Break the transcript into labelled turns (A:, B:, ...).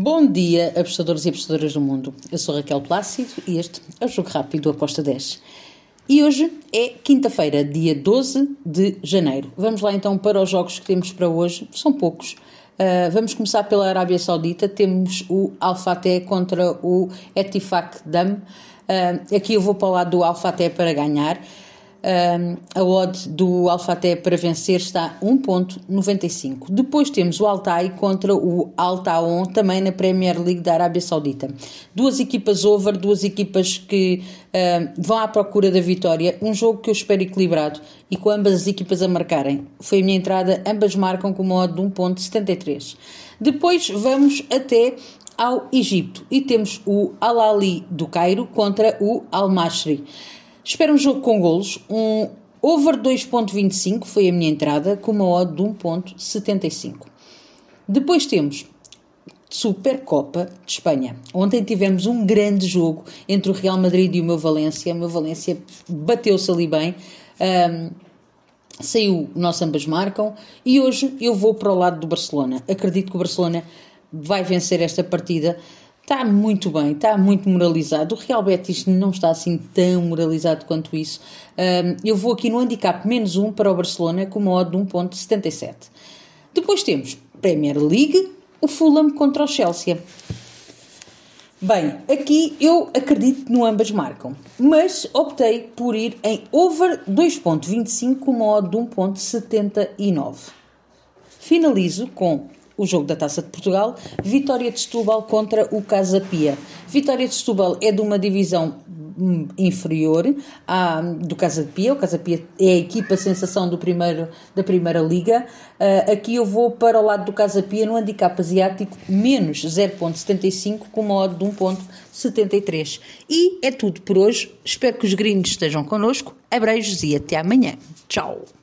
A: Bom dia, apostadores e apostadoras do mundo. Eu sou Raquel Plácido e este é o Jogo Rápido do Aposta 10. E hoje é quinta-feira, dia 12 de janeiro. Vamos lá então para os jogos que temos para hoje. São poucos. Uh, vamos começar pela Arábia Saudita. Temos o Al-Fateh contra o Etifak Dam. Uh, aqui eu vou para o lado do Al-Fateh para ganhar. A odd do Alfaté para vencer está 1.95. Depois temos o Altai contra o Altaon, também na Premier League da Arábia Saudita. Duas equipas over, duas equipas que vão à procura da vitória. Um jogo que eu espero equilibrado e com ambas as equipas a marcarem. Foi a minha entrada, ambas marcam com uma odd de 1.73. Depois vamos até ao Egito e temos o Al-Ali do Cairo contra o Al-Mashri. Espero um jogo com golos, um over 2.25 foi a minha entrada, com uma odd de 1.75. Depois temos Supercopa de Espanha. Ontem tivemos um grande jogo entre o Real Madrid e o meu Valência. O meu Valência bateu-se ali bem. Um, saiu, nós ambas marcam. E hoje eu vou para o lado do Barcelona. Acredito que o Barcelona vai vencer esta partida está muito bem, está muito moralizado. O Real Betis não está assim tão moralizado quanto isso. Um, eu vou aqui no handicap menos 1 para o Barcelona com uma odd de 1.77. Depois temos Premier League, o Fulham contra o Chelsea. Bem, aqui eu acredito no ambas marcam, mas optei por ir em over 2.25 com uma odd de 1.79. Finalizo com o jogo da Taça de Portugal, Vitória de Setúbal contra o Casa Pia. Vitória de Setúbal é de uma divisão hum, inferior à do Casa Pia. O Casa Pia é a equipa sensação do primeiro, da Primeira Liga. Uh, aqui eu vou para o lado do Casa Pia no handicap asiático menos 0.75 com uma odd de 1.73. E é tudo por hoje. Espero que os gringos estejam connosco. Abreijos e até amanhã. Tchau!